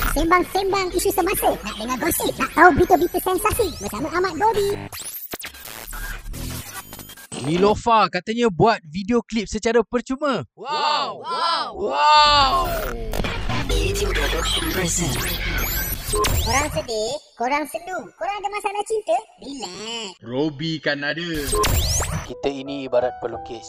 Nak sembang-sembang isu semasa? Nak dengar gosip? Nak tahu berita-berita sensasi? Bersama Ahmad Bobby. Nilofa katanya buat video klip secara percuma. Wow! Wow! Wow! Korang sedih? Korang sendu? Korang ada masalah cinta? Relax. Robi kan ada. Kita ini ibarat pelukis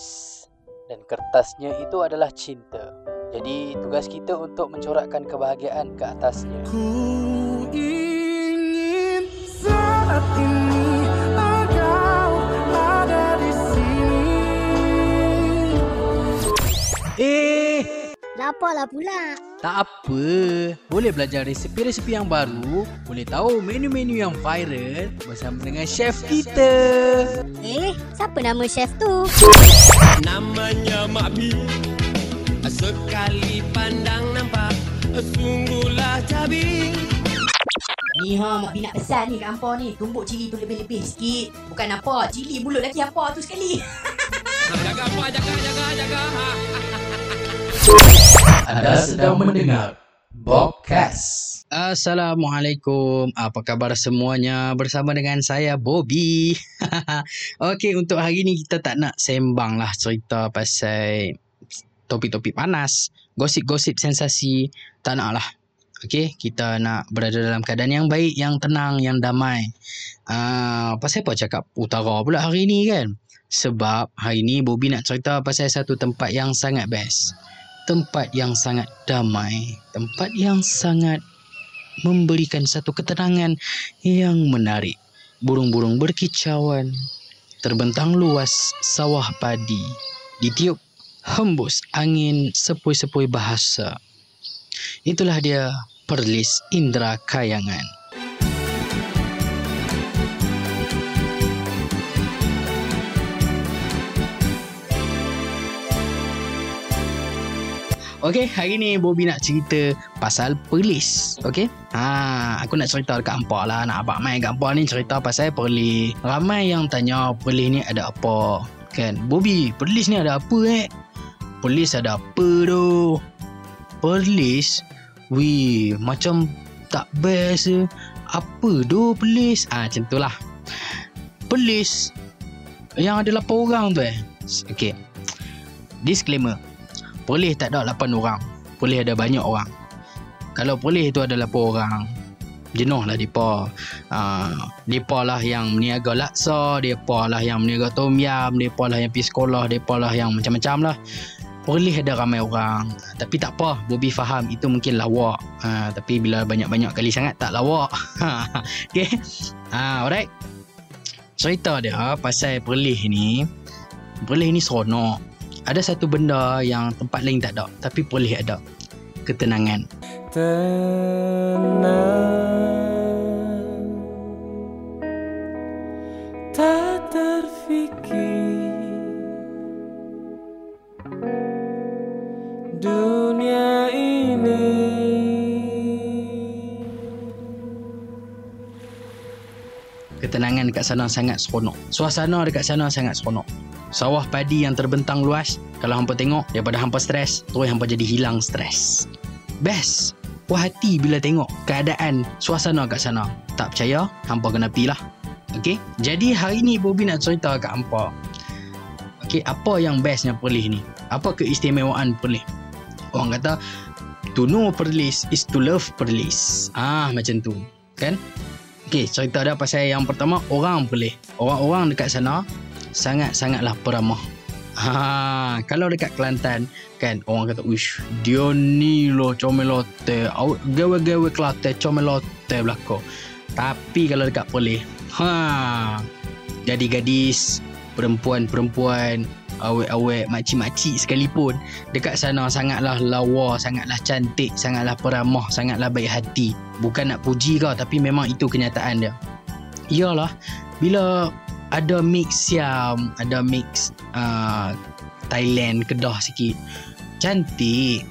dan kertasnya itu adalah cinta. Jadi tugas kita untuk mencorakkan kebahagiaan ke atasnya. Ku ingin saat ini engkau ada di sini. Eh, Laparlah pula. tak apa. Boleh belajar resipi-resipi yang baru. Boleh tahu menu-menu yang viral bersama dengan chef kita. Eh, siapa nama chef tu? Namanya Mak Bi. Sekali pandang nampak sungguhlah cabi. Ni ha, Mak Bin nak pesan ni kat hampa ni. Tumbuk cili tu lebih-lebih sikit. Bukan apa, cili mulut lagi hampa tu sekali. Jaga apa, jaga, jaga, jaga. Ha. Anda sedang mendengar Bobcast. Assalamualaikum. Apa khabar semuanya? Bersama dengan saya Bobby. Okey, untuk hari ni kita tak nak sembang lah cerita pasal topik-topik panas, gosip-gosip sensasi. Tak nak lah. Okey, kita nak berada dalam keadaan yang baik, yang tenang, yang damai. Uh, pasal apa cakap utara pula hari ni kan? Sebab hari ni Bobby nak cerita pasal satu tempat yang sangat best tempat yang sangat damai, tempat yang sangat memberikan satu ketenangan yang menarik. Burung-burung berkicauan, terbentang luas sawah padi, ditiup hembus angin sepoi-sepoi bahasa. Itulah dia Perlis Indra Kayangan. Okey, hari ni Bobby nak cerita pasal Perlis. Okey? Ha, aku nak cerita dekat hampa lah. Nak abang main dekat hampa ni cerita pasal Perlis. Ramai yang tanya Perlis ni ada apa. Kan? Bobby, Perlis ni ada apa eh? Perlis ada apa tu? Perlis? Wih, macam tak best eh. Apa tu Perlis? Ah, ha, macam tu lah. Perlis yang ada 8 orang tu eh. Okey. Disclaimer. Polis tak ada 8 orang. Polis ada banyak orang. Kalau polis tu ada 8 orang, jenuh lah mereka. Uh, mereka lah yang meniaga laksa, mereka lah yang meniaga tom yam, mereka lah yang pergi sekolah, mereka lah yang macam-macam lah. Polis ada ramai orang. Tapi tak apa, Bobby faham itu mungkin lawak. Uh, tapi bila banyak-banyak kali sangat tak lawak. okay. Uh, alright. Cerita dia pasal perlis ni, perlis ni seronok ada satu benda yang tempat lain tak ada tapi boleh ada ketenangan Ketenangan dekat sana sangat seronok. Suasana dekat sana sangat seronok. Sawah padi yang terbentang luas. Kalau hampa tengok daripada hampa stres terus hampa jadi hilang stres. Best puas hati bila tengok keadaan suasana kat sana tak percaya hampa kena pergi lah Okay? Jadi hari ni Bobby nak cerita kat hampa Okay, apa yang bestnya Perlis ni? Apa keistimewaan Perlis? Orang kata To know Perlis is to love Perlis Ah macam tu Kan? Okay, cerita dia pasal yang pertama Orang Perlis Orang-orang dekat sana sangat-sangatlah peramah. Ha, kalau dekat Kelantan kan orang kata uish dia ni lo comelote gawe-gawe Kelantan comelote belako. Tapi kalau dekat Perlis ha jadi gadis perempuan-perempuan awek-awek makcik-makcik sekalipun dekat sana sangatlah lawa, sangatlah cantik, sangatlah peramah, sangatlah baik hati. Bukan nak puji kau tapi memang itu kenyataan dia. Iyalah bila ada mix Siam, ada mix uh, Thailand, Kedah sikit. Cantik.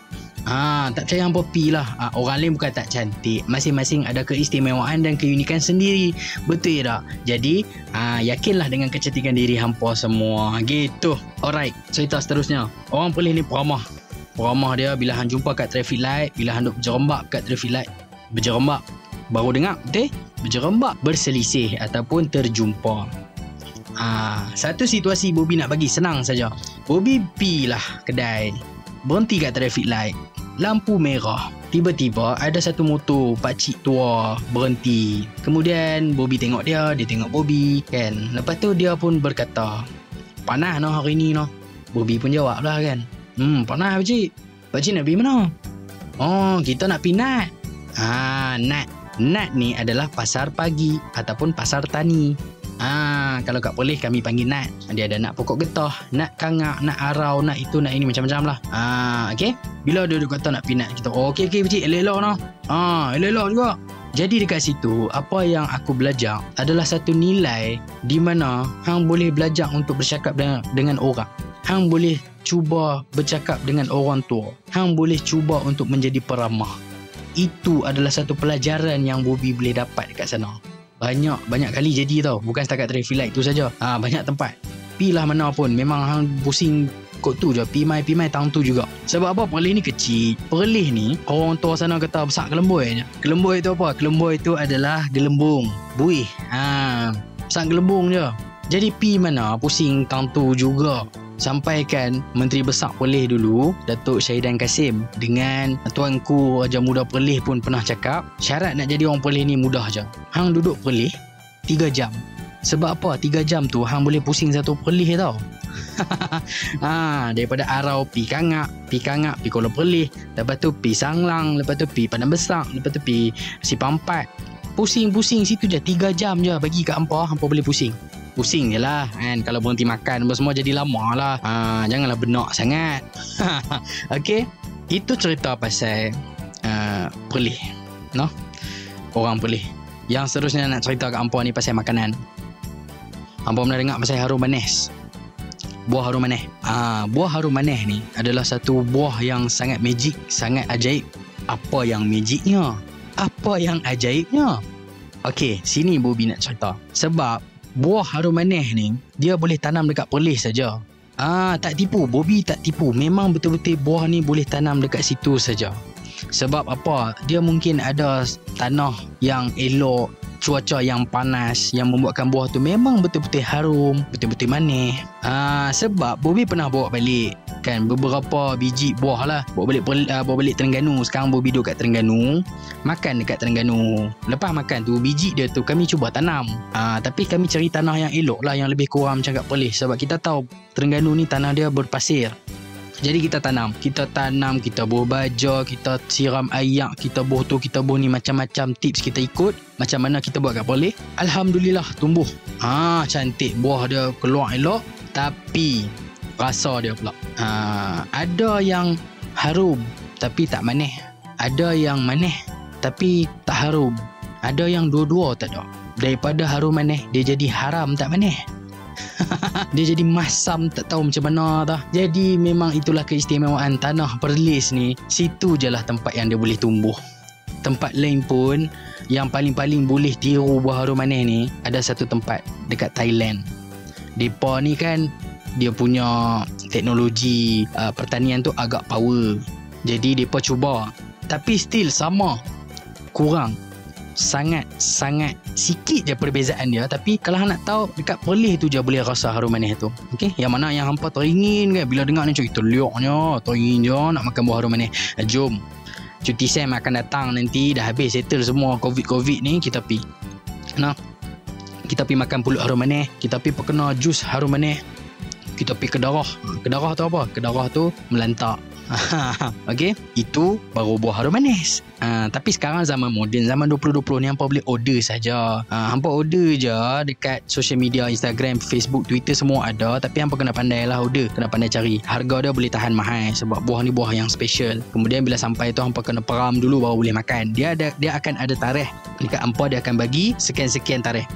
Ah, tak percaya hangpa pi lah. Ah, orang lain bukan tak cantik. Masing-masing ada keistimewaan dan keunikan sendiri. Betul tak? Jadi, ah, yakinlah dengan kecantikan diri hampa semua. Gitu. Alright, cerita seterusnya. Orang Perlis ni peramah. Peramah dia bila hang jumpa kat traffic light, bila hang duk jerembak kat traffic light, Berjerembab. Baru dengar, betul? Berjerembab, berselisih ataupun terjumpa. Ah, satu situasi Bobby nak bagi senang saja. Bobby pi lah kedai. Berhenti kat traffic light. Lampu merah. Tiba-tiba ada satu motor pakcik tua berhenti. Kemudian Bobby tengok dia, dia tengok Bobby kan. Lepas tu dia pun berkata, "Panas noh hari ni noh." Bobby pun jawab lah kan. "Hmm, panas pakcik. Pakcik nak pergi mana?" "Oh, kita nak pergi Nat." Ah, Nat. Nat ni adalah pasar pagi ataupun pasar tani. Ah, kalau kat Perlis kami panggil nat. Dia ada nat pokok getah, nat kangak, nat arau, nat itu, nat ini macam-macam lah. Ah, okey. Bila dia kata nak pinat kita, oh, okey okey pakcik, elok-elok noh. Ah, elok-elok juga. Jadi dekat situ, apa yang aku belajar adalah satu nilai di mana hang boleh belajar untuk bercakap dengan, dengan orang. Hang boleh cuba bercakap dengan orang tua. Hang boleh cuba untuk menjadi peramah. Itu adalah satu pelajaran yang Bobby boleh dapat dekat sana. Banyak banyak kali jadi tau. Bukan setakat traffic light tu saja. Ha, banyak tempat. Pi lah mana pun. Memang hang pusing kot tu je. Pi mai pi mai tang tu juga. Sebab apa? Perlis ni kecil. Perlis ni orang tua sana kata besar kelemboi je. Kelemboi tu apa? Kelemboi tu adalah gelembung. Buih. Ha, besar gelembung je. Jadi pi mana? Pusing tang tu juga. Sampaikan Menteri Besar Perlis dulu Datuk Syahidan Kasim Dengan Tuanku Raja Muda Perlis pun pernah cakap Syarat nak jadi orang Perlis ni mudah je. Hang duduk Perlis 3 jam. Sebab apa? 3 jam tu Hang boleh pusing satu Perlis tau. Ha, daripada Arau pi Kangak pi Kangak pi Kuala Perlis lepas tu pi Sanglang lepas tu pi Padang Besar lepas tu pi Si Pampat pusing-pusing situ je 3 jam je bagi kat hampa hampa boleh pusing pusing je lah kan. Kalau berhenti makan apa semua jadi lama lah. Ha, janganlah benak sangat. Ok itu cerita pasal uh, perlih no? orang perlih yang seterusnya nak cerita kat hampa ni pasal makanan. Hampa pernah dengar pasal harum manis? Buah harum manis. Ha, buah harum manis ni adalah satu buah yang sangat magic sangat ajaib. Apa yang magicnya? Apa yang ajaibnya? Okey, sini Bobby nak cerita. Sebab buah harum manis ni dia boleh tanam dekat Perlis saja. Ah, tak tipu, Bobby tak tipu. Memang betul-betul buah ni boleh tanam dekat situ saja. Sebab apa? Dia mungkin ada tanah yang elok, cuaca yang panas yang membuatkan buah tu memang betul-betul harum, betul-betul manis. Ah, sebab Bobby pernah bawa balik kan beberapa biji buah lah. Bawa balik uh, bawa balik Terengganu. Sekarang Bobby duduk kat Terengganu. Makan dekat Terengganu. Lepas makan tu biji dia tu kami cuba tanam. Uh, tapi kami cari tanah yang elok lah yang lebih kurang macam kat Perlis. Sebab kita tahu Terengganu ni tanah dia berpasir. Jadi kita tanam. Kita tanam Kita buah baja Kita siram ayak Kita buah tu Kita buah ni Macam-macam tips kita ikut. Macam mana kita buat kat boleh Alhamdulillah tumbuh. Ah Cantik. Buah dia keluar elok. Tapi Rasa dia pula ha, Ada yang Harum Tapi tak manis Ada yang manis Tapi tak harum Ada yang dua-dua tak ada Daripada harum manis Dia jadi haram tak manis dia jadi masam tak tahu macam mana dah. Jadi memang itulah keistimewaan tanah Perlis ni. Situ je lah tempat yang dia boleh tumbuh. Tempat lain pun yang paling-paling boleh tiru buah harum manis ni ada satu tempat dekat Thailand. Depa ni kan dia punya teknologi uh, pertanian tu agak power. Jadi depa cuba. Tapi still sama. Kurang. Sangat sangat sikit je perbezaan dia. Tapi kalau nak tahu dekat Perlis tu je boleh rasa harum manis tu. Okey yang mana yang hampa teringin kan? Bila dengar ni cuy terliuknya teringin je nak makan buah harum manis. Eh, jom. Cuti Sam akan datang nanti. Dah habis settle semua covid-covid ni kita pi nah kita pi makan pulut harum manis. Kita pi perkena jus harum manis kita pi kedarah kedarah tu apa kedarah tu melantak Okey, itu baru buah harum manis. Uh, tapi sekarang zaman moden, zaman 2020 ni hampa boleh order saja. Uh, hampa order je dekat social media, Instagram, Facebook, Twitter semua ada. Tapi hampa kena pandai lah order, kena pandai cari. Harga dia boleh tahan mahal sebab buah ni buah yang special. Kemudian bila sampai tu hampa kena peram dulu baru boleh makan. Dia ada dia akan ada tarikh. Dekat hampa dia akan bagi sekian-sekian tarikh.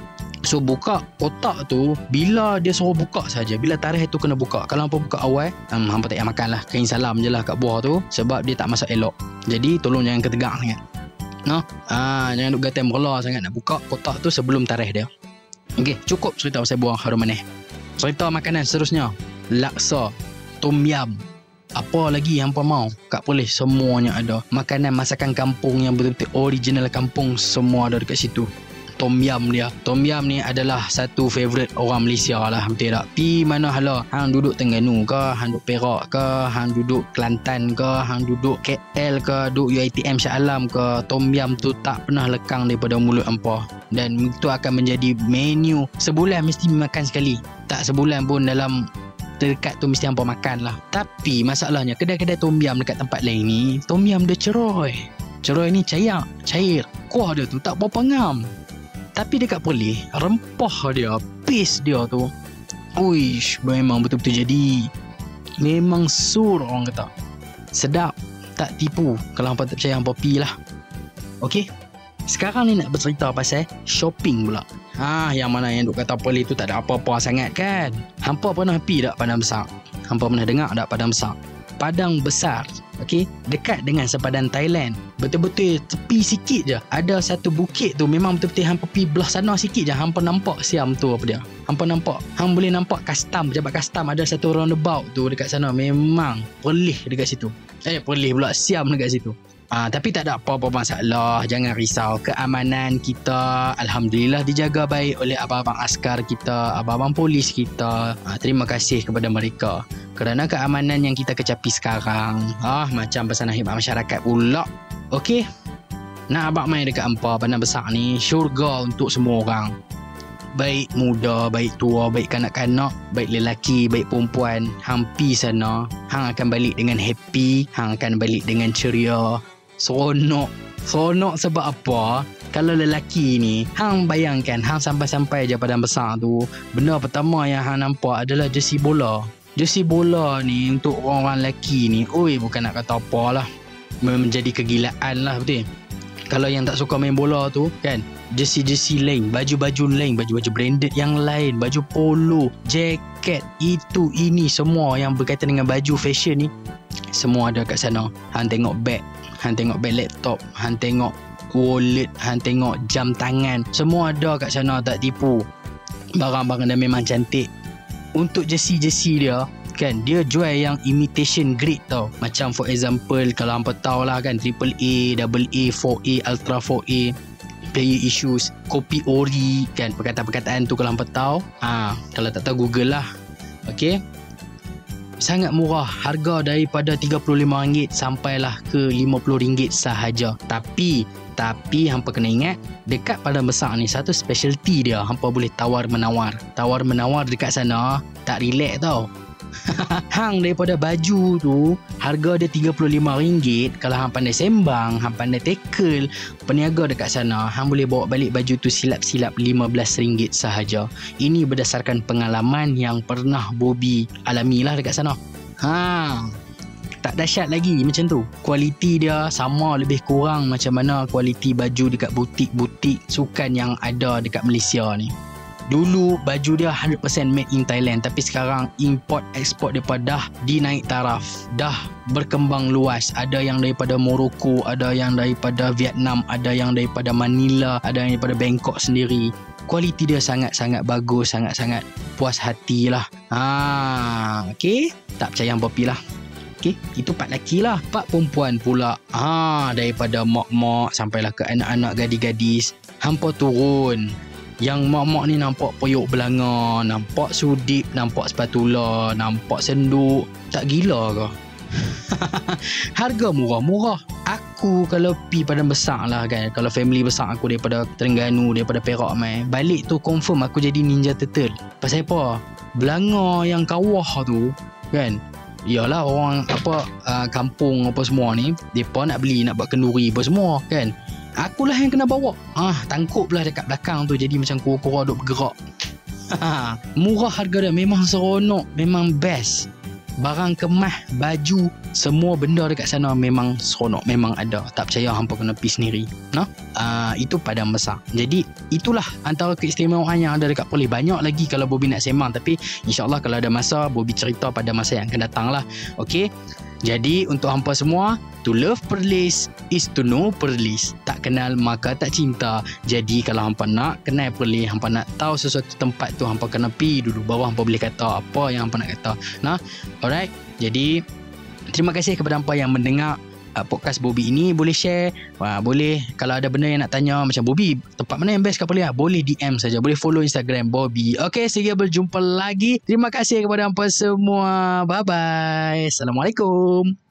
So buka kotak tu Bila dia suruh buka saja Bila tarikh tu kena buka Kalau hampa buka awal um, Hampa tak payah makan lah Kain salam je lah kat buah tu Sebab dia tak masak elok Jadi tolong jangan ketegang sangat no? ah, Jangan duk gatai merla sangat Nak buka kotak tu sebelum tarikh dia Okay cukup cerita pasal buah harum manis Cerita makanan seterusnya Laksa Tom yam Apa lagi yang hampa mau? Kat Perlis semuanya ada. Makanan masakan kampung yang betul-betul original kampung semua ada dekat situ. Tom Yam dia. Tom Yam ni adalah satu favourite orang Malaysia lah. Betul tak? Pi mana hala? Hang duduk Terengganu ke? Hang duduk Perak ke? Hang duduk Kelantan ke? Hang duduk KL ke? Duduk UiTM Shah Alam ke? Tom Yam tu tak pernah lekang daripada mulut hampa. Dan itu akan menjadi menu sebulan mesti makan sekali. Tak sebulan pun dalam terdekat tu mesti hampa makan lah. Tapi masalahnya kedai-kedai tom yam dekat tempat lain ni, tom yam dia ceroy. Ceroy ni cair, cair. Kuah dia tu tak berapa ngam. Tapi dekat Perlis, rempah dia, paste dia tu. Uish, memang betul-betul jadi. Memang sur orang kata. Sedap, tak tipu. Kalau hampa tak percaya, hampa pi lah. Okey, sekarang ni nak bercerita pasal shopping pula. Ha, yang mana yang duk kata Perlis tu tak ada apa-apa sangat kan? Hampa pernah pi tak Padang Besar? Hampa pernah dengar tak Padang Besar? Padang Besar, okey, dekat dengan sepadan Thailand. Betul-betul tepi sikit je. Ada satu bukit tu memang betul-betul hampa pi belah sana sikit je hampa nampak siam tu apa dia. Hampa nampak. Hang boleh nampak custom, pejabat custom ada satu roundabout tu dekat sana. Memang Perlis dekat situ. Eh, Perlis pula siam dekat situ. Ah, tapi tak ada apa-apa masalah. Jangan risau. Keamanan kita Alhamdulillah dijaga baik oleh abang-abang askar kita, abang-abang polis kita. Ah, terima kasih kepada mereka. Kerana keamanan yang kita kecapi sekarang. Ah, macam pesan khidmat masyarakat pula. Okey. Nak abang main dekat empa pandang besar ni. Syurga untuk semua orang. Baik muda, baik tua, baik kanak-kanak, baik lelaki, baik perempuan. Hang pi sana. Hang akan balik dengan happy. Hang akan balik dengan ceria. Seronok Seronok sebab apa Kalau lelaki ni Hang bayangkan Hang sampai-sampai je padang besar tu Benda pertama yang Hang nampak adalah jersey bola Jersey bola ni Untuk orang-orang lelaki ni Oi bukan nak kata apa lah. Menjadi kegilaan lah betul? Kalau yang tak suka main bola tu kan jersey-jersey lain baju-baju lain baju-baju branded yang lain baju polo jaket itu ini semua yang berkaitan dengan baju fashion ni semua ada kat sana. Hang tengok bag hang tengok bag laptop hang tengok wallet hang tengok jam tangan semua ada kat sana tak tipu. Barang-barang dia memang cantik untuk jersey-jersey dia kan? Dia jual yang imitation grade tau. Macam for example kalau hampa tahu lah kan? Triple A double A 4A ultra 4A player issues kopi ori kan? Perkataan-perkataan tu kalau hampa tahu ha, kalau tak tahu google lah. Okay sangat murah. Harga daripada RM35 sampailah ke RM50 sahaja. Tapi tapi hampa kena ingat dekat Padang Besar ni satu specialty dia hampa boleh tawar menawar tawar menawar dekat sana tak relax tau hang daripada baju tu harga dia RM35 kalau hang pandai sembang hang pandai tackle peniaga dekat sana hang boleh bawa balik baju tu silap-silap RM15 sahaja. Ini berdasarkan pengalaman yang pernah Bobby alami lah dekat sana. Ha. Tak dahsyat lagi macam tu. Kualiti dia sama lebih kurang macam mana kualiti baju dekat butik-butik sukan yang ada dekat Malaysia ni Dulu baju dia 100% made in Thailand tapi sekarang import export depa dah dinaik taraf, dah berkembang luas. Ada yang daripada Morocco, ada yang daripada Vietnam, ada yang daripada Manila, ada yang daripada Bangkok sendiri. Kualiti dia sangat-sangat bagus, sangat-sangat puas hati lah. Ha, okay. Tak percaya yang Poppy lah. Okay, itu part lelaki lah. Part perempuan pula. Ha, daripada mak-mak sampailah ke anak-anak gadis-gadis. Hampa turun yang mak-mak ni nampak poyok belanga, nampak sudip, nampak spatula, nampak senduk. Tak gila ke? Harga murah-murah. Aku kalau pi padang besar lah kan. Kalau family besar aku daripada Terengganu, daripada Perak mai. Balik tu confirm aku jadi ninja turtle. Pasal apa? Belanga yang kawah tu kan. Yalah orang apa uh, kampung apa semua ni, depa nak beli nak buat kenduri apa semua kan. Akulah yang kena bawa. Ah, tangkup pula dekat belakang tu jadi macam kura-kura duk bergerak. Murah harga dia memang seronok, memang best. Barang kemah, baju, semua benda dekat sana memang seronok, memang ada. Tak percaya hampa kena pergi sendiri. Nah, uh, itu padang besar. Jadi itulah antara keistimewaan yang ada dekat Perlis. Banyak lagi kalau Bobby nak sembang tapi insyaAllah kalau ada masa Bobby cerita pada masa yang akan datang lah. Okay. Jadi untuk hampa semua, to love Perlis is to know Perlis. Tak kenal maka tak cinta. Jadi kalau hampa nak kenal Perlis, hampa nak tahu sesuatu tempat tu hampa kena pi dulu baru hampa boleh kata apa yang hampa nak kata. Nah, alright. Jadi Terima kasih kepada hampa yang mendengar uh, podcast Bobby ini boleh share. Wah, boleh kalau ada benda yang nak tanya macam Bobby tempat mana yang best kau boleh boleh DM saja boleh follow Instagram Bobby. Okey sehingga berjumpa lagi. Terima kasih kepada hampa semua. Bye bye assalamualaikum